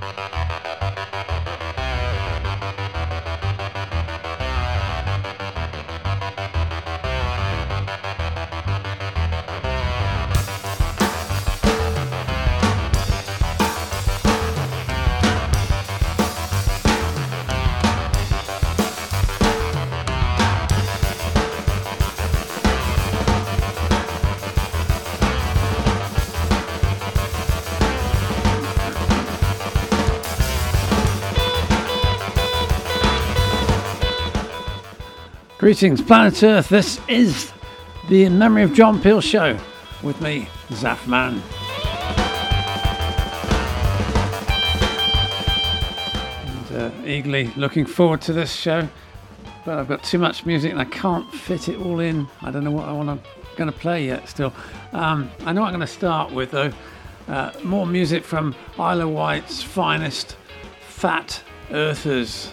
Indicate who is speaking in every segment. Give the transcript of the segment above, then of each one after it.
Speaker 1: no, no, no. Greetings, planet Earth. This is the In Memory of John Peel show with me, Zafman. And, uh, eagerly looking forward to this show, but I've got too much music and I can't fit it all in. I don't know what I want to going to play yet. Still, um, I know I'm going to start with though uh, more music from Isle of Wight's finest, Fat Earthers.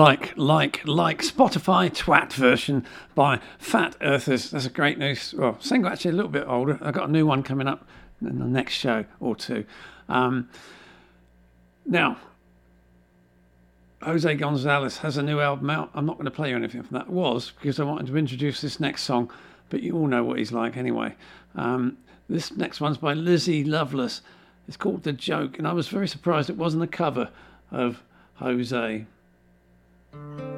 Speaker 1: Like, like, like Spotify twat version by Fat Earthers. That's a great news. Well, single actually a little bit older. I've got a new one coming up in the next show or two. Um, now, Jose Gonzalez has a new album out. I'm not going to play you anything from that. was because I wanted to introduce this next song, but you all know what he's like anyway. Um, this next one's by Lizzie Lovelace. It's called The Joke, and I was very surprised it wasn't a cover of Jose. Bye.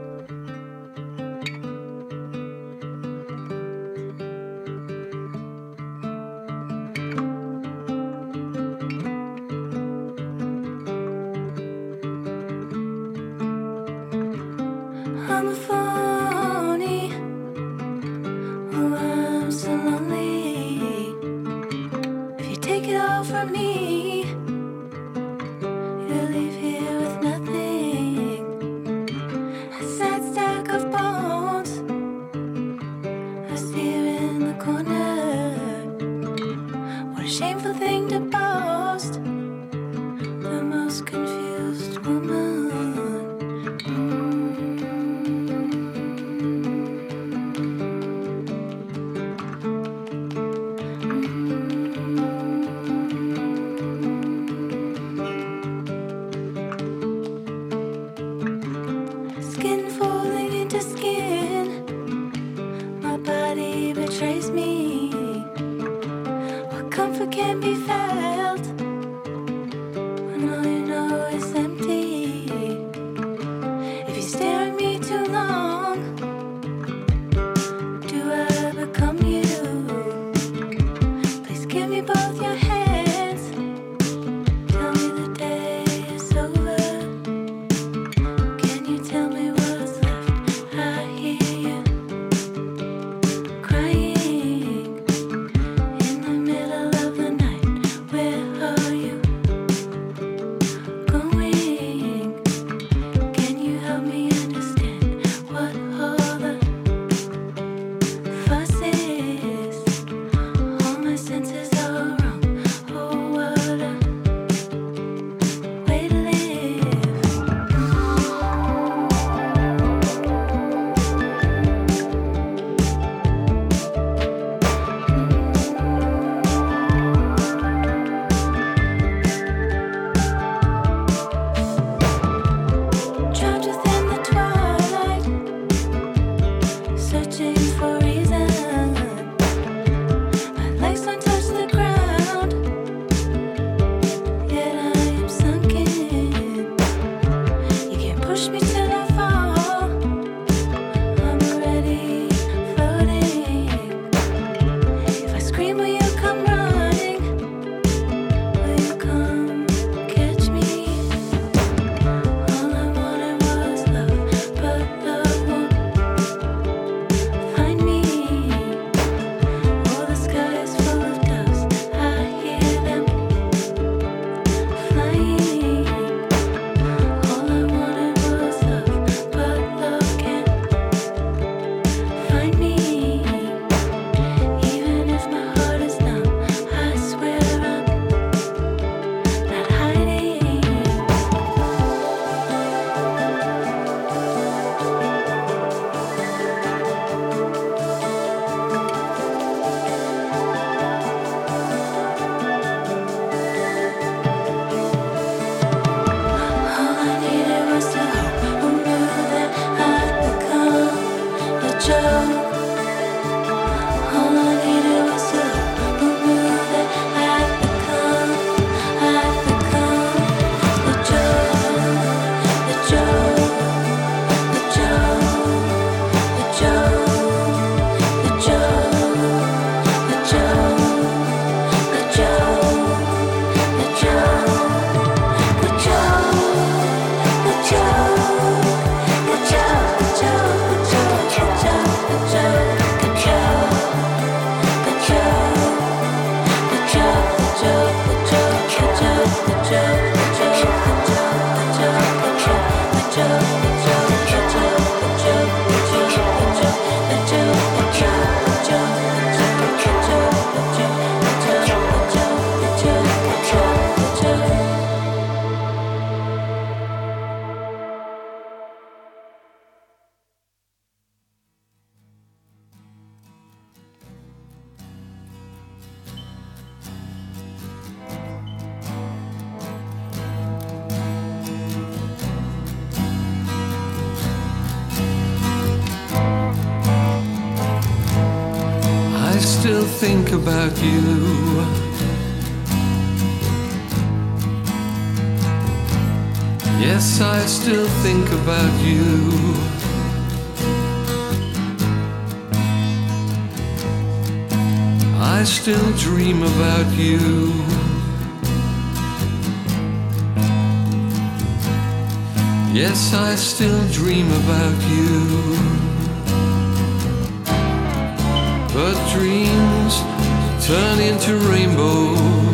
Speaker 2: About you. Yes, I still think about you. I still dream about you. Yes, I still dream about you. But dreams turn into rainbows.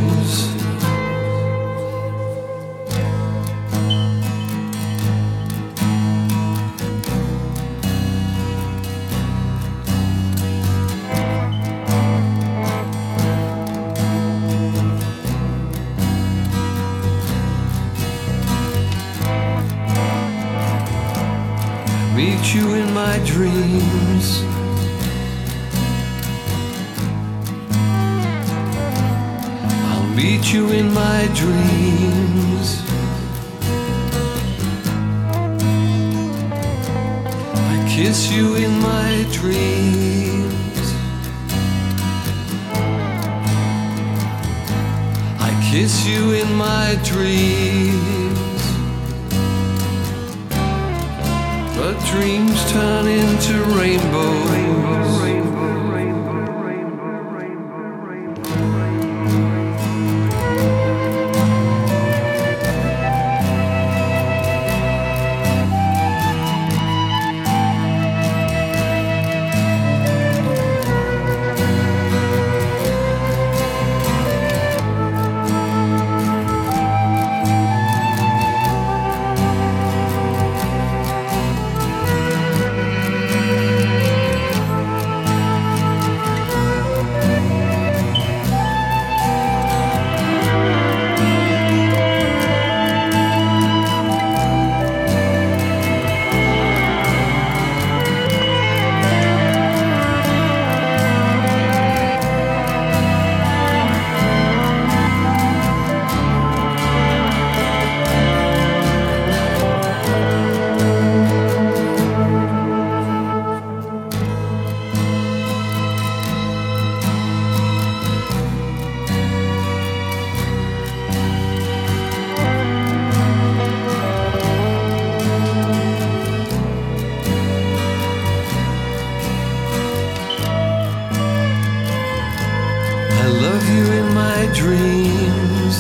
Speaker 2: Love you in my dreams.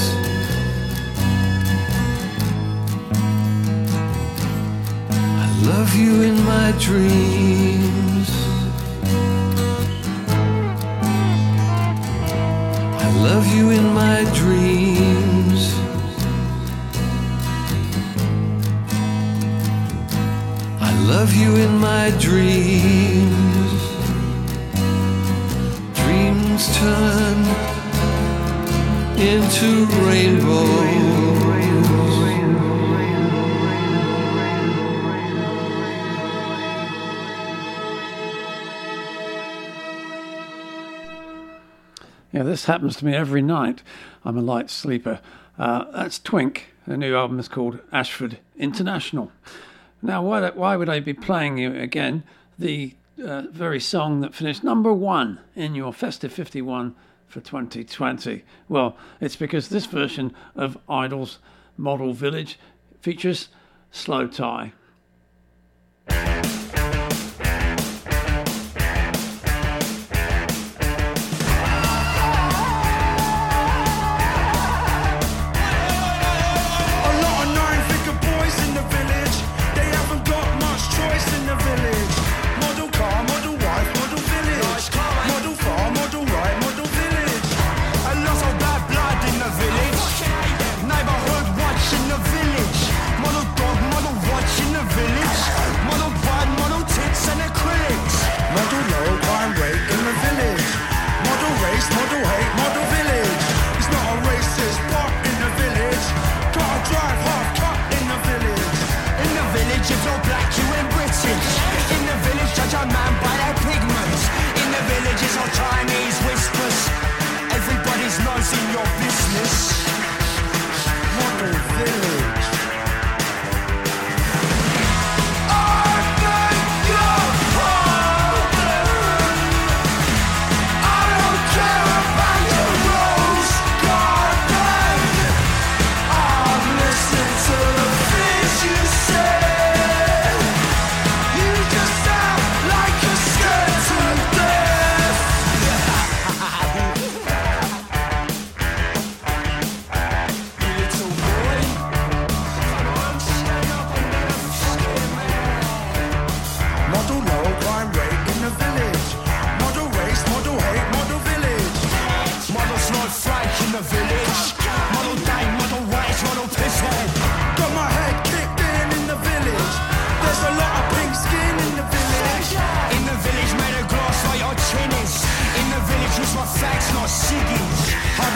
Speaker 2: I love you in my dreams. I love you in my dreams. I love you in my dreams into rainbows.
Speaker 1: Yeah, this happens to me every night. I'm a light sleeper. Uh, that's Twink. The new album is called Ashford International. Now, why, why would I be playing you again the uh, very song that finished number one in your Festive 51 for 2020? Well, it's because this version of IDLES' Model Village features
Speaker 3: slowthai.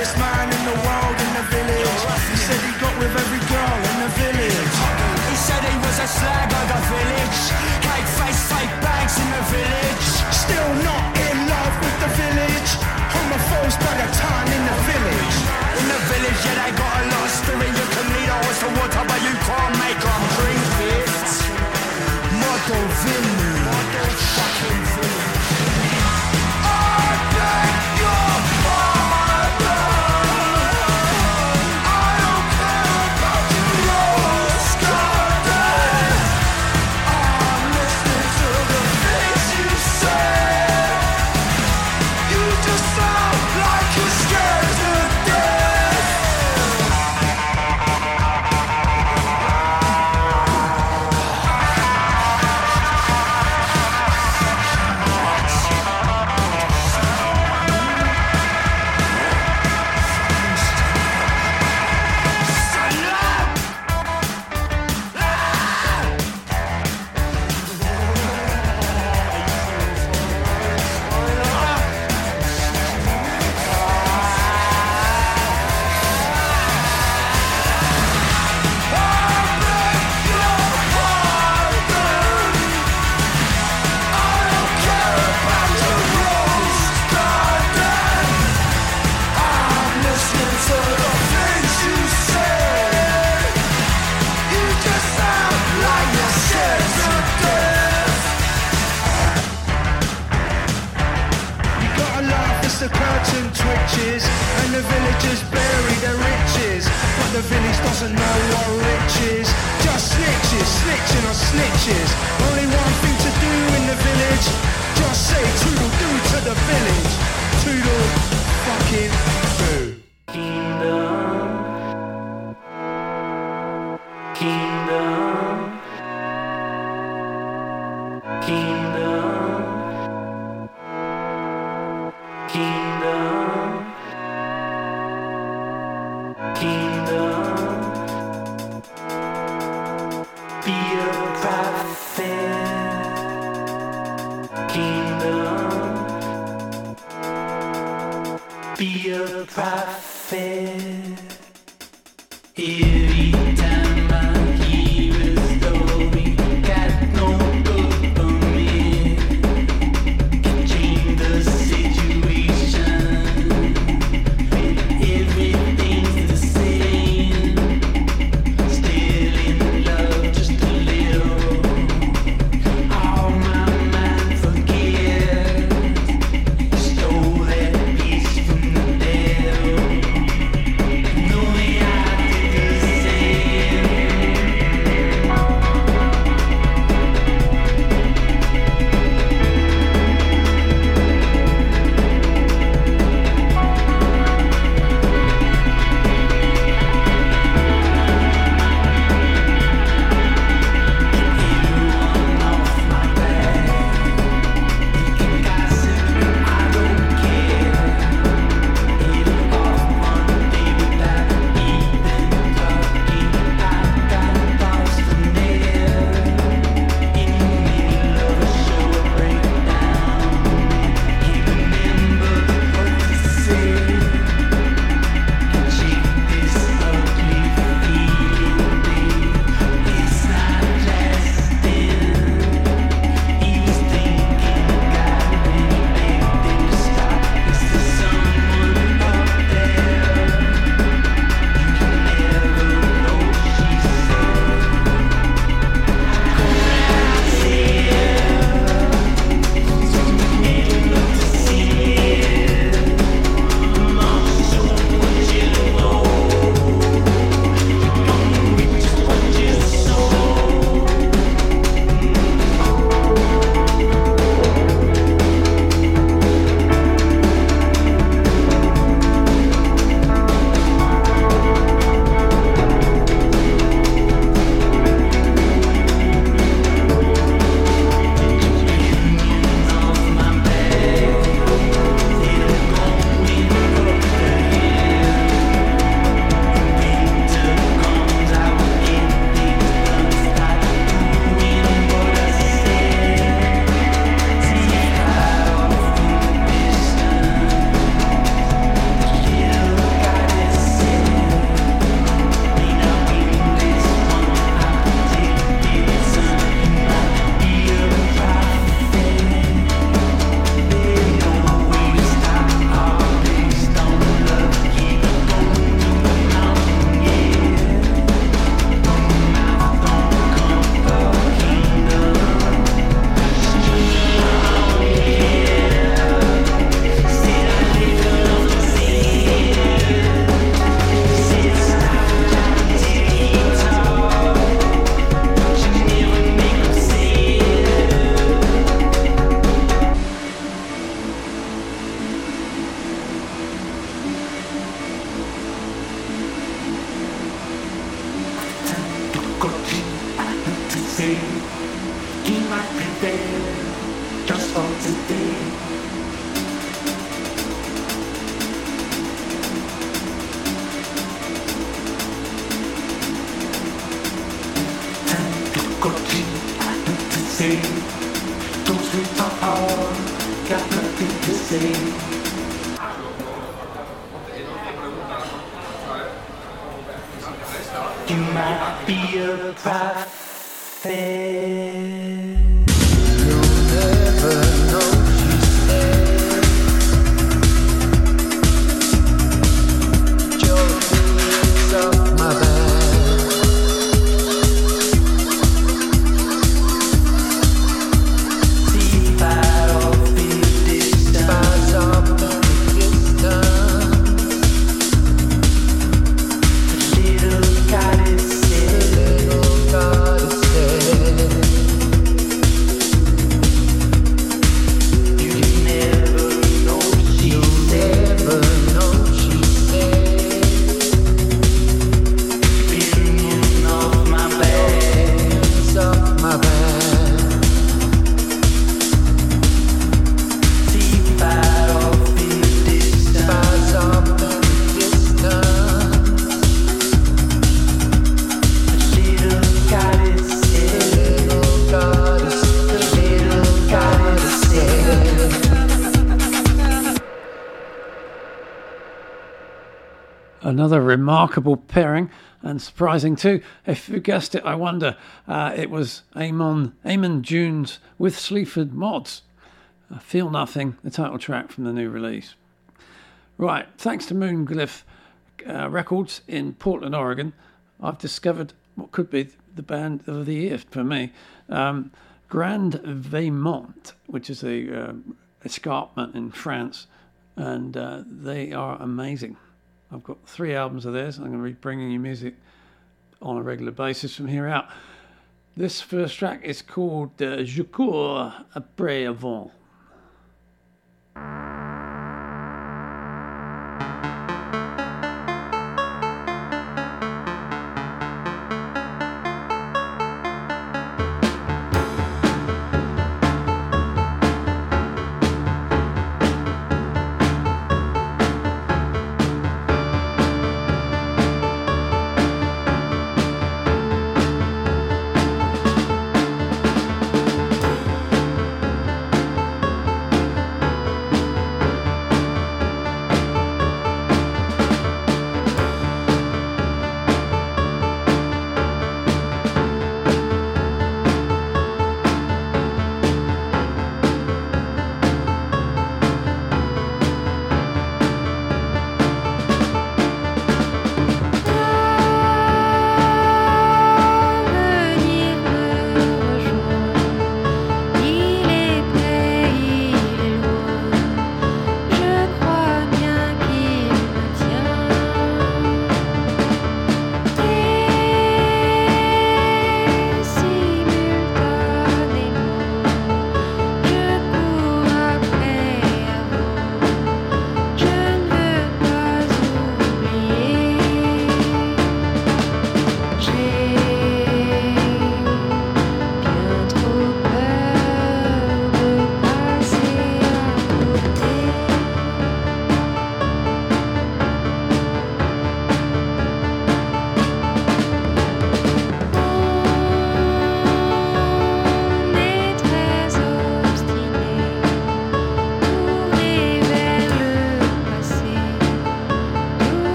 Speaker 3: this my say. You might be a prophet.
Speaker 1: Remarkable pairing and surprising too. If you guessed it, I wonder. Uh, it was Amon, Amon Junes with Sleaford Mods. Uh, Feel Nothing, the title track from the new release. Right, thanks to Moonglyph uh, Records in Portland, Oregon, I've discovered what could be the band of the year for me. Um, Grand Veymont, which is a uh, escarpment in France, and uh, they are amazing. I've got three albums of theirs. I'm going to be bringing you music on a regular basis from here out. This first track is called uh, Je cours après avant.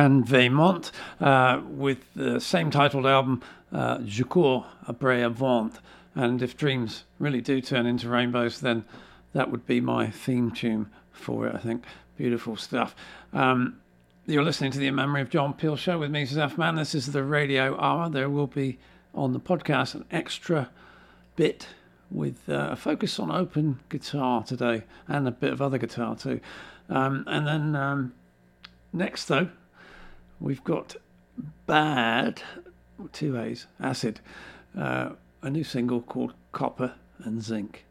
Speaker 1: Grand Veymont uh, with the same titled album, uh, Je cours après avant. And if dreams really do turn into rainbows, then that would be my theme tune for it, I think. Beautiful stuff. Um, you're listening to the In Memory of John Peel show with me, Zaf Man. This is the radio hour. There will be on the podcast an extra bit with uh, a focus on open guitar today and a bit of other guitar too. Um, and then um, next, though, we've got Bad, two A's, Acid, uh, a new single called Copper and Zinc.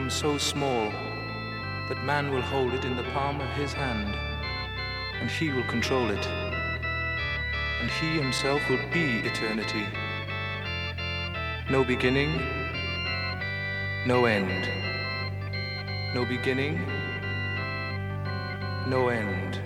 Speaker 4: Become so small that man will hold it in the palm of his hand and he will control it. And he himself will be eternity. No beginning, no end. No beginning, no end.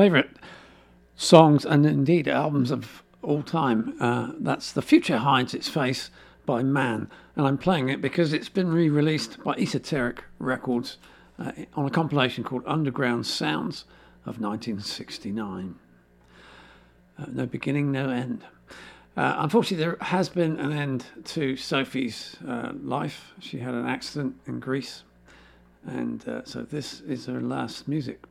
Speaker 1: Favourite songs and indeed albums of all time. Uh, that's The Future Hides Its Face by Man. And I'm playing it because it's been re released by Esoteric Records uh, on a compilation called Underground Sounds of 1969. Uh, no beginning, no end. Uh, unfortunately, there has been an end to Sophie's uh, life. She had an accident in Greece. And uh, so this is her last music.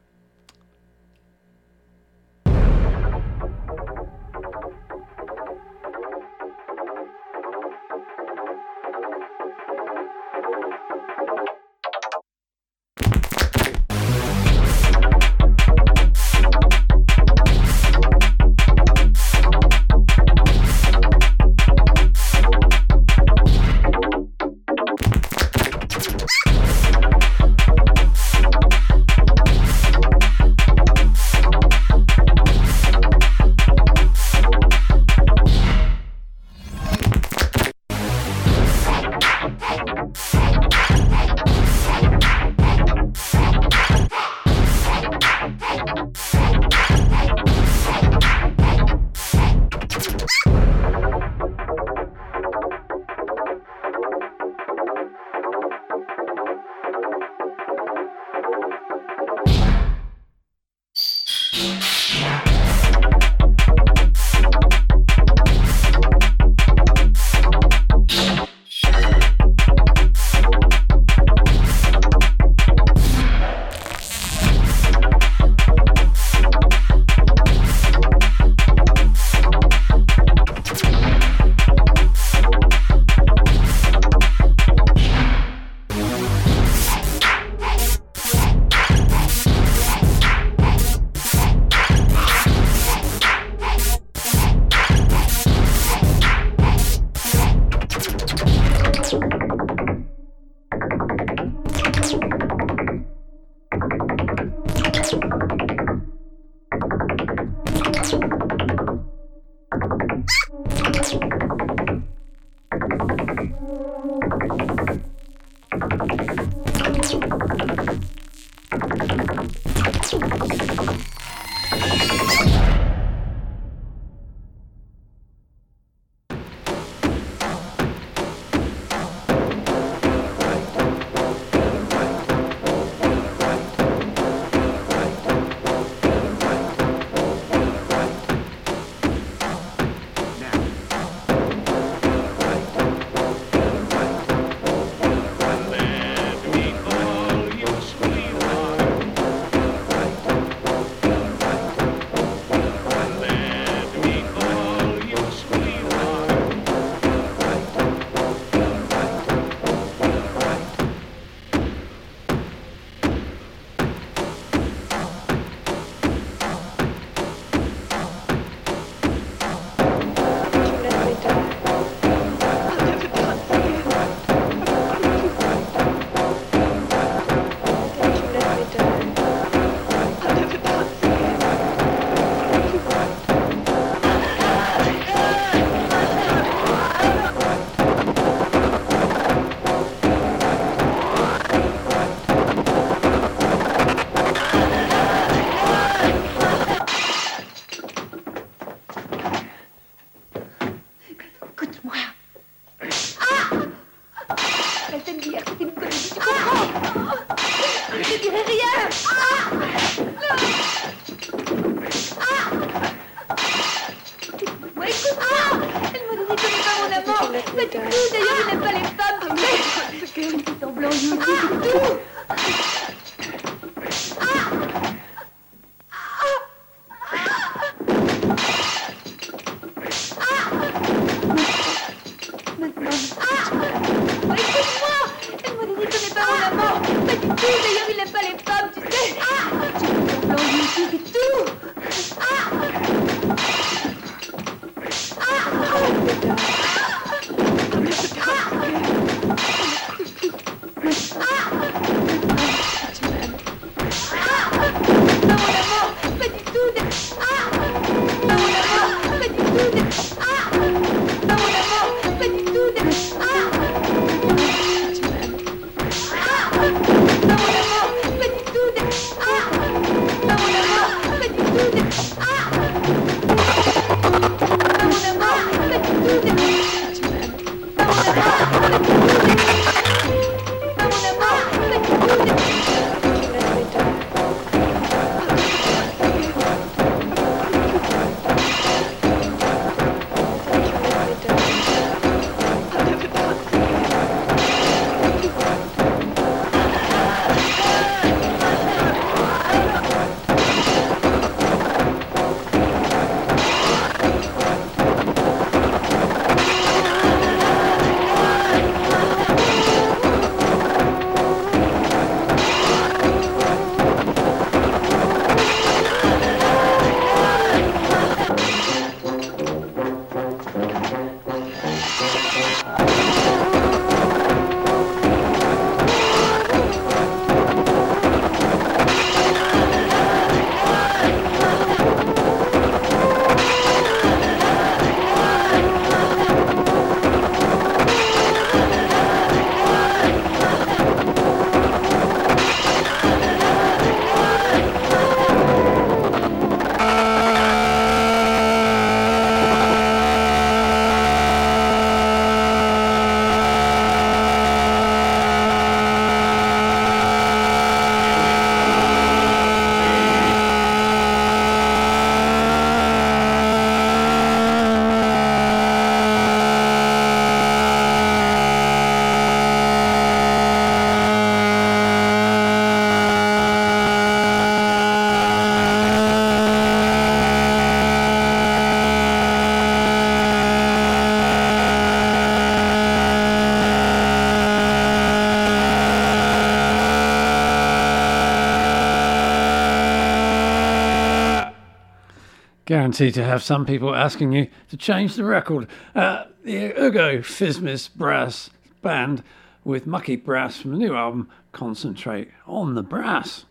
Speaker 1: Guaranteed to have some people asking you to change the record. Uh, the Ugo Fismis Brass Band with Mucky Brass from the new album Concentrate on the Brass.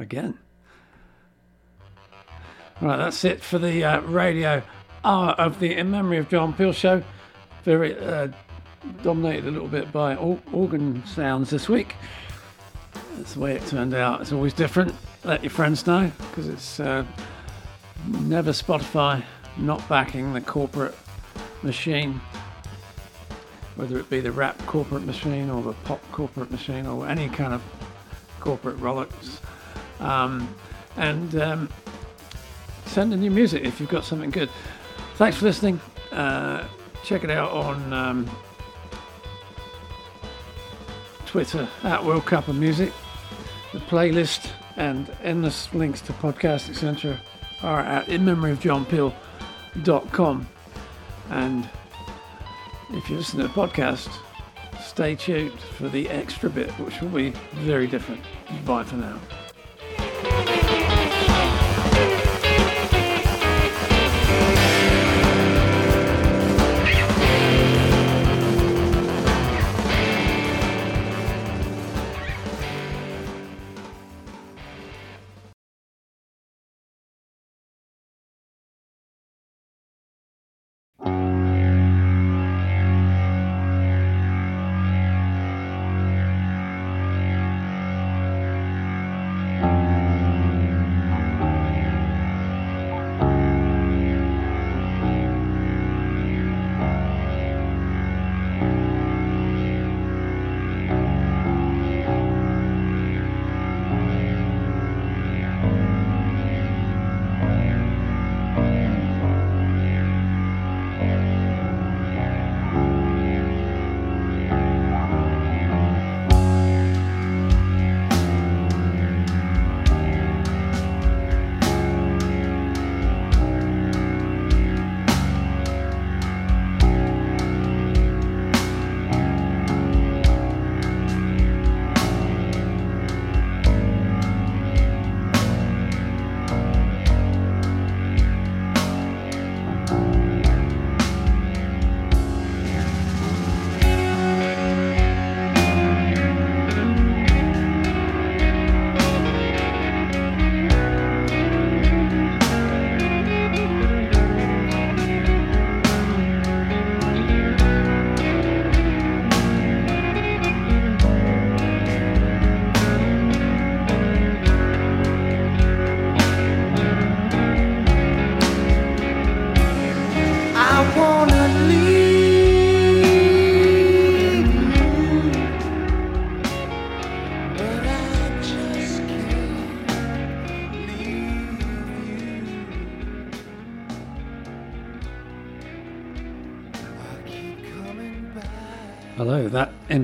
Speaker 1: Again. Right, that's it for the uh, radio hour of the In Memory of John Peel show. Very uh, dominated a little bit by organ sounds this week. That's the way it turned out. It's always different. Let your friends know because it's uh, never Spotify not backing the corporate machine, whether it be the rap corporate machine or the pop corporate machine or any kind of corporate rollicks. Um, and um, send in your music if you've got something good. Thanks for listening. Uh, check it out on um, Twitter at World Cup of Music. The playlist and endless links to podcasts, etc., are at inmemoryofjohnpeel.com. And if you listen to the podcast, stay tuned for the extra bit, which will be very different. Bye for now.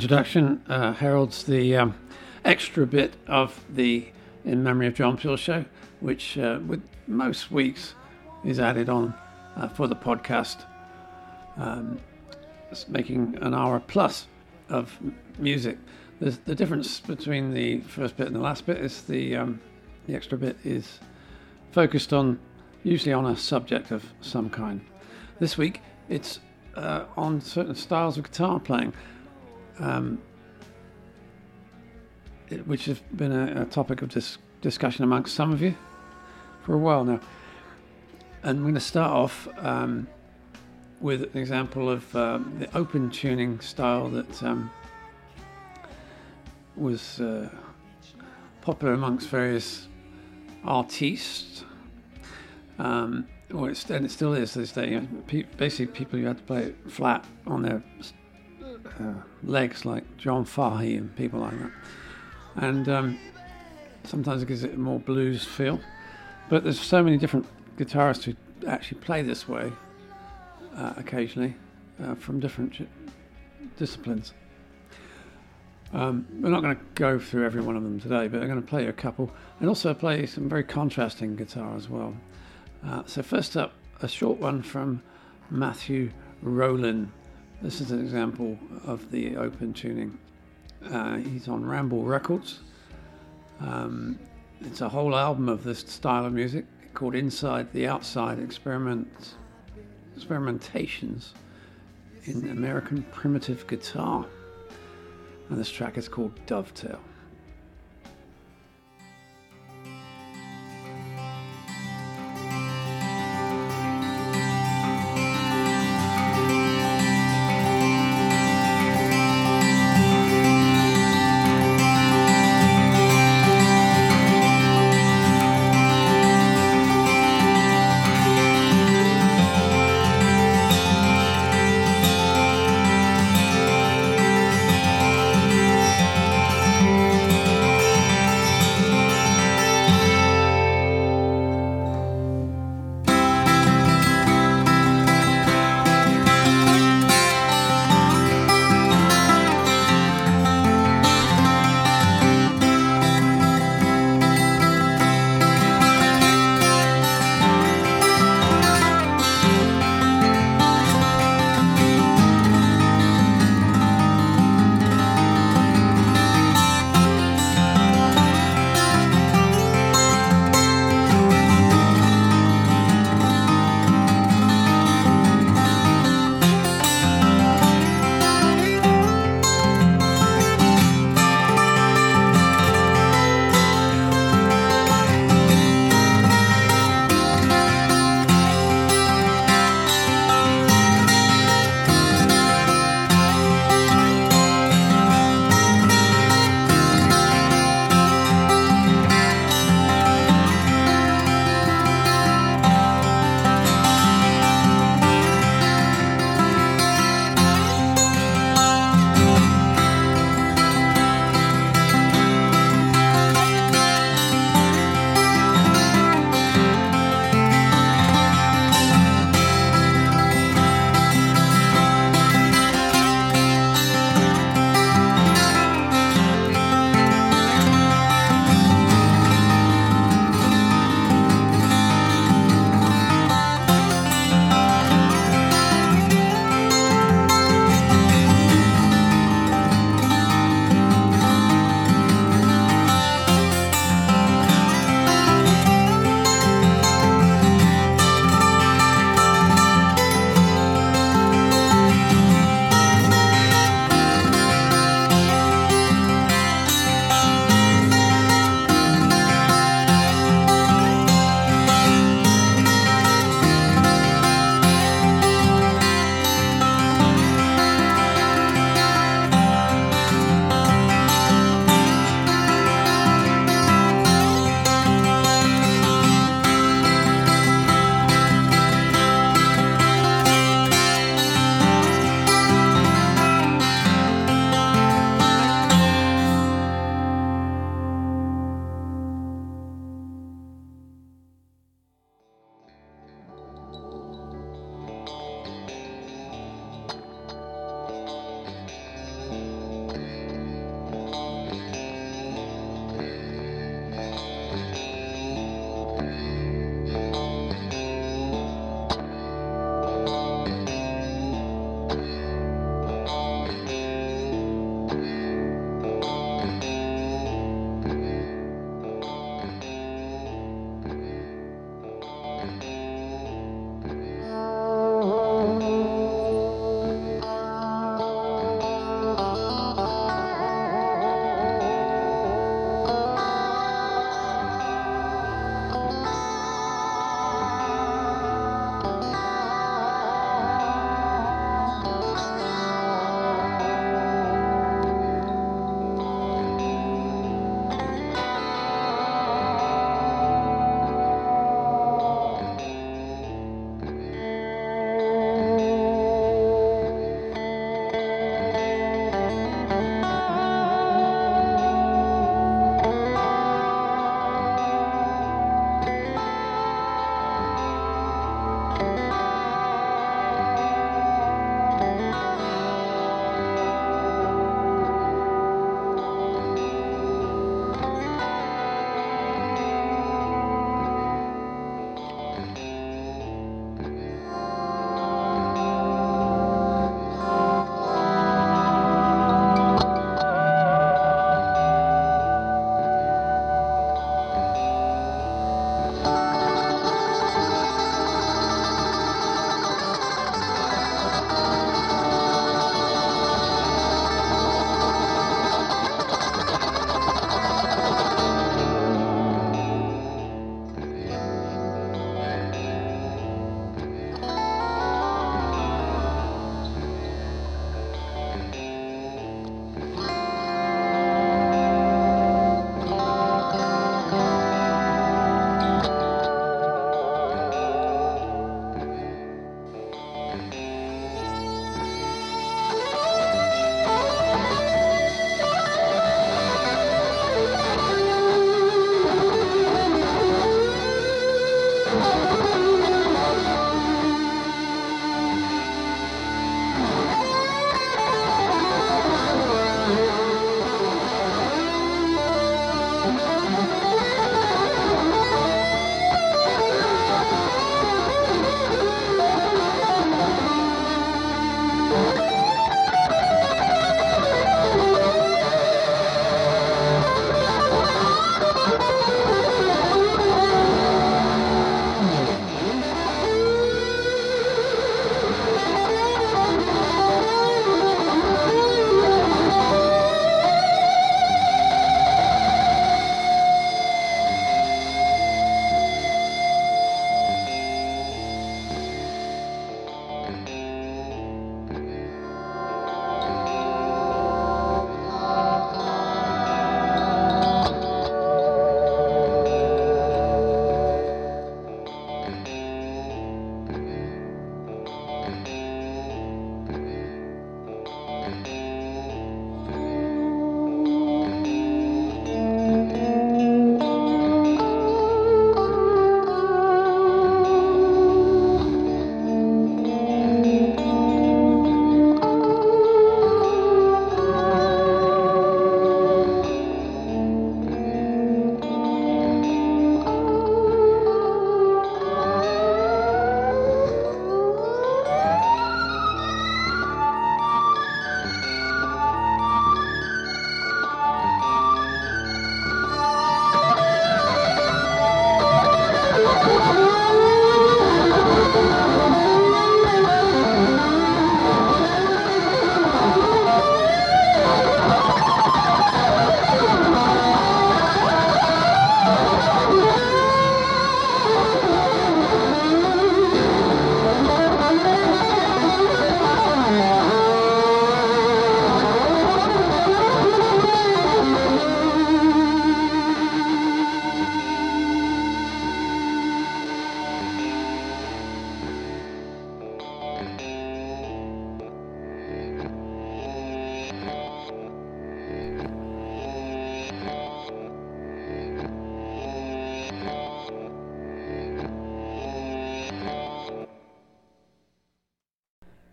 Speaker 1: Introduction uh, heralds the um, extra bit of the In Memory of John Peel show, which uh, with most weeks is added on uh, for the podcast, um, making an hour plus of music. There's, the difference between the first bit and the last bit is the um, the extra bit is focused on usually on a subject of some kind. This week it's uh, on certain styles of guitar playing, um, it- which has been a, a topic of dis- discussion amongst some of you for a while now. And we're going to start off um, with an example of um, the open tuning style that um, was uh, popular amongst various artists. Um, it's, and it still is this day. You know, pe- basically, people who had to play flat on their uh, legs, like John Fahey and people like that. And um, sometimes it gives it a more blues feel. But there's so many different guitarists who actually play this way uh, occasionally uh, from different disciplines. Um, we're not going to go through every one of them today, but I'm going to play a couple and also play some very contrasting guitar as well. Uh, so, first up, a short one from Matthew Rowland. This is an example of the open tuning. Uh, he's on Ramble Records. Um, it's a whole album of this style of music called Inside the Outside Experiment Experimentations in American Primitive Guitar. And this track is called Dovetail.
Speaker 5: Dovetail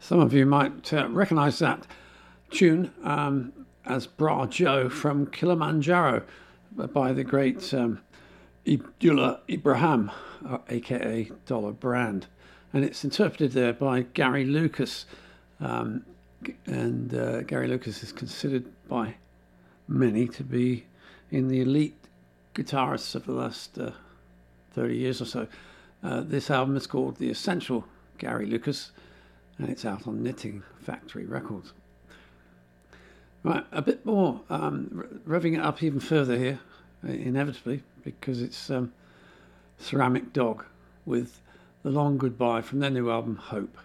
Speaker 1: Some of you might uh, recognize that tune um, as Bra Joe from Kilimanjaro by the great um, Abdullah Ibrahim, uh, aka Dollar Brand. And it's interpreted there by Gary Lucas. Um, and uh, Gary Lucas is considered by many to be in the elite guitarists of the last uh, 30 years or so. Uh, this album is called The Essential Gary Lucas, and it's out on Knitting Factory Records. Right, a bit more, um, revving it up even further here, inevitably, because it's um, Ceramic Dog with The Long Goodbye from their new album Hope.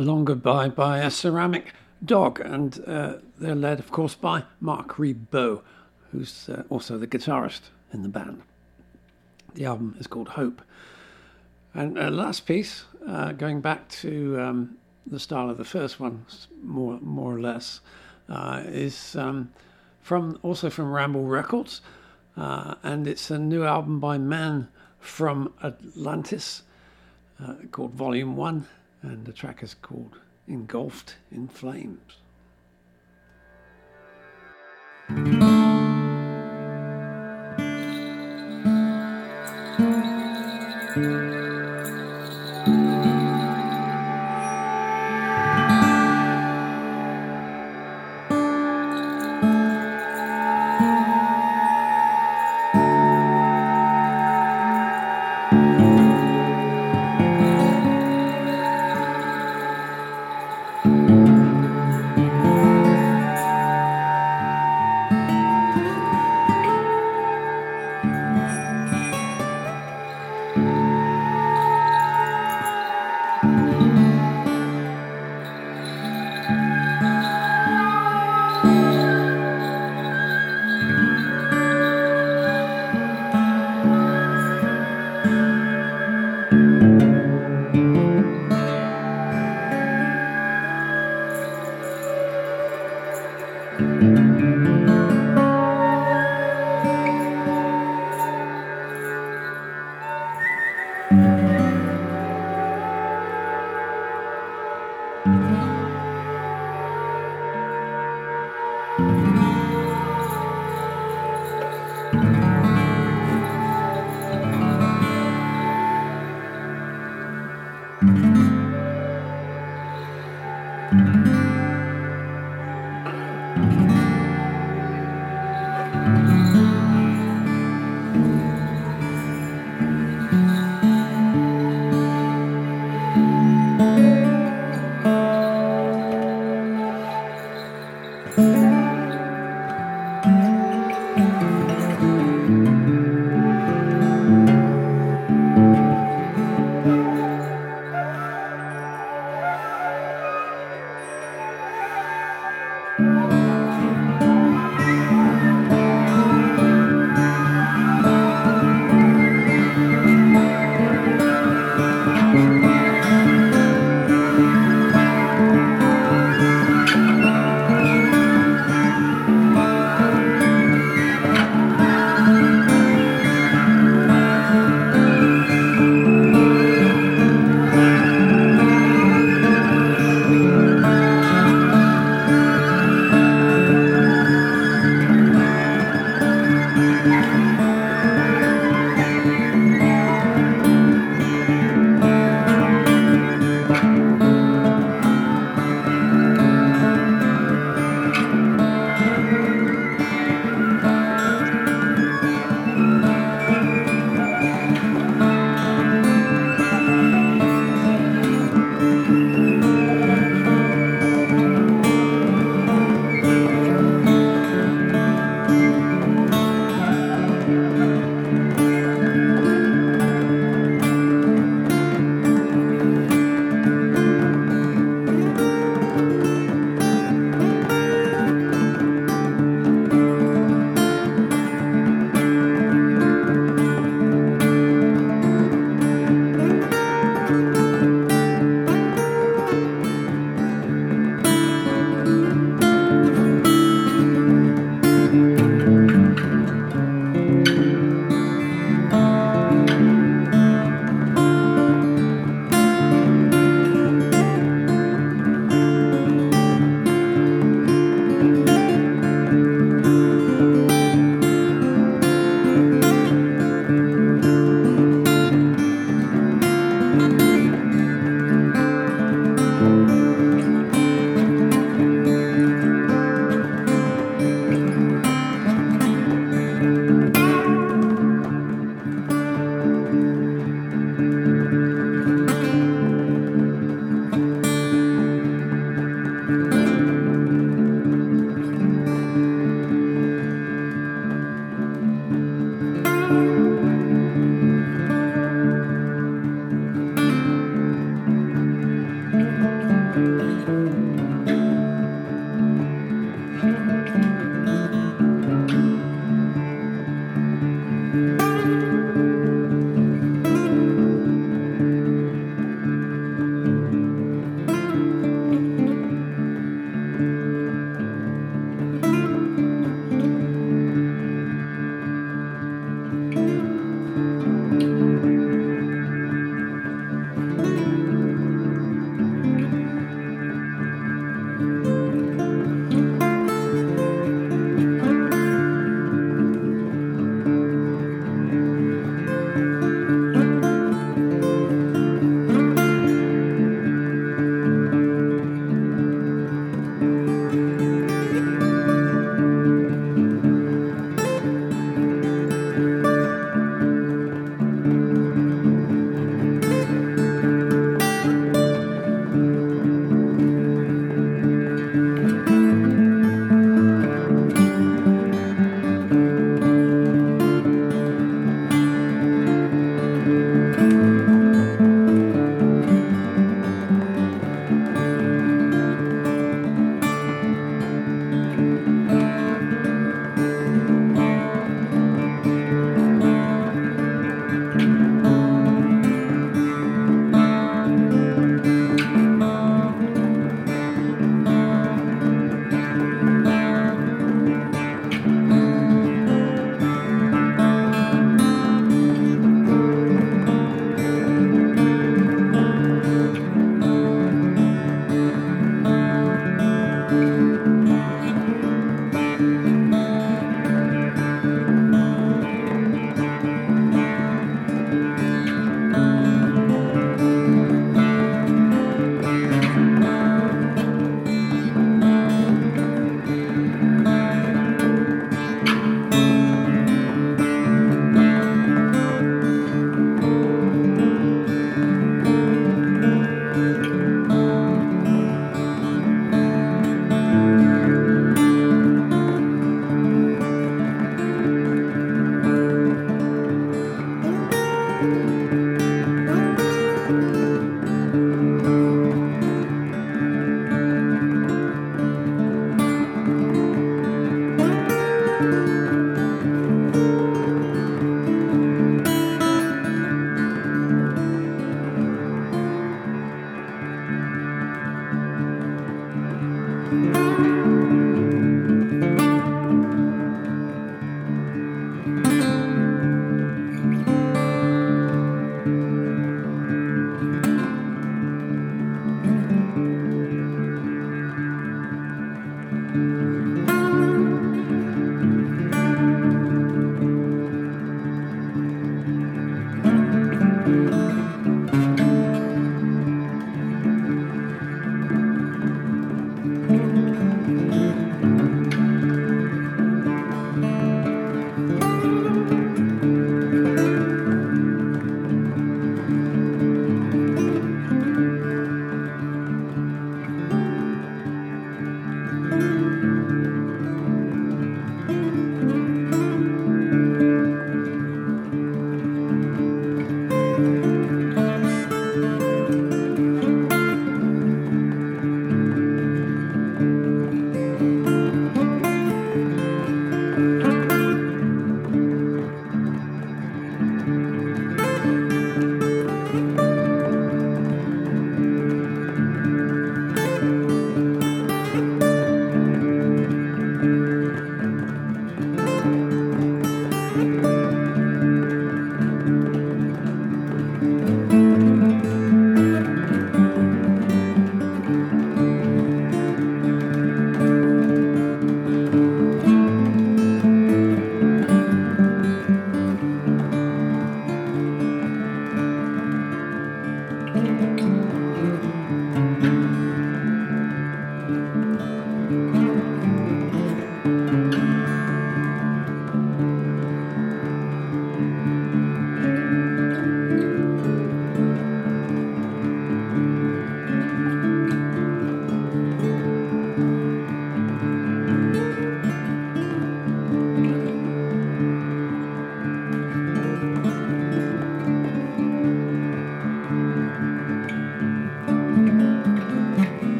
Speaker 1: Long goodbye by a ceramic dog, and uh, they're led, of course, by Marc Ribot, who's uh, also the guitarist in the band. The album is called Hope. And uh, last piece, uh, going back to um, the style of the first one, more more or less, uh, is um, from also from Ramble Records, uh, and it's a new album by Man from Atlantis called Volume One, and the track is called Engulfed in Flames.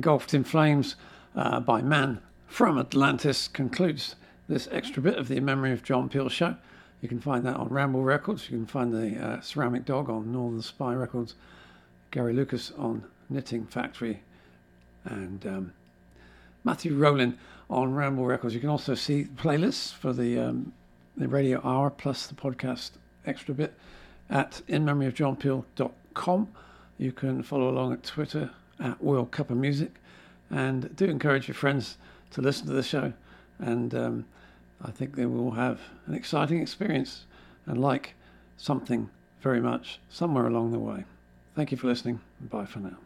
Speaker 1: Engulfed in Flames uh, by Man from Atlantis concludes this extra bit of the Memory of John Peel show. You can find that on Ramble Records. You can find the uh, Ceramic Dog on Northern Spy Records. Gary Lucas on Knitting Factory. And um, Matthew Rowland on Ramble Records. You can also see playlists for the um, the radio hour plus the podcast extra bit at inmemoryofjohnpeel.com. You can follow along at Twitter at World Cup of Music and do encourage your friends to listen to the show. And um, I think they will have an exciting experience and like something very much somewhere along the way. Thank you for listening. Bye for now.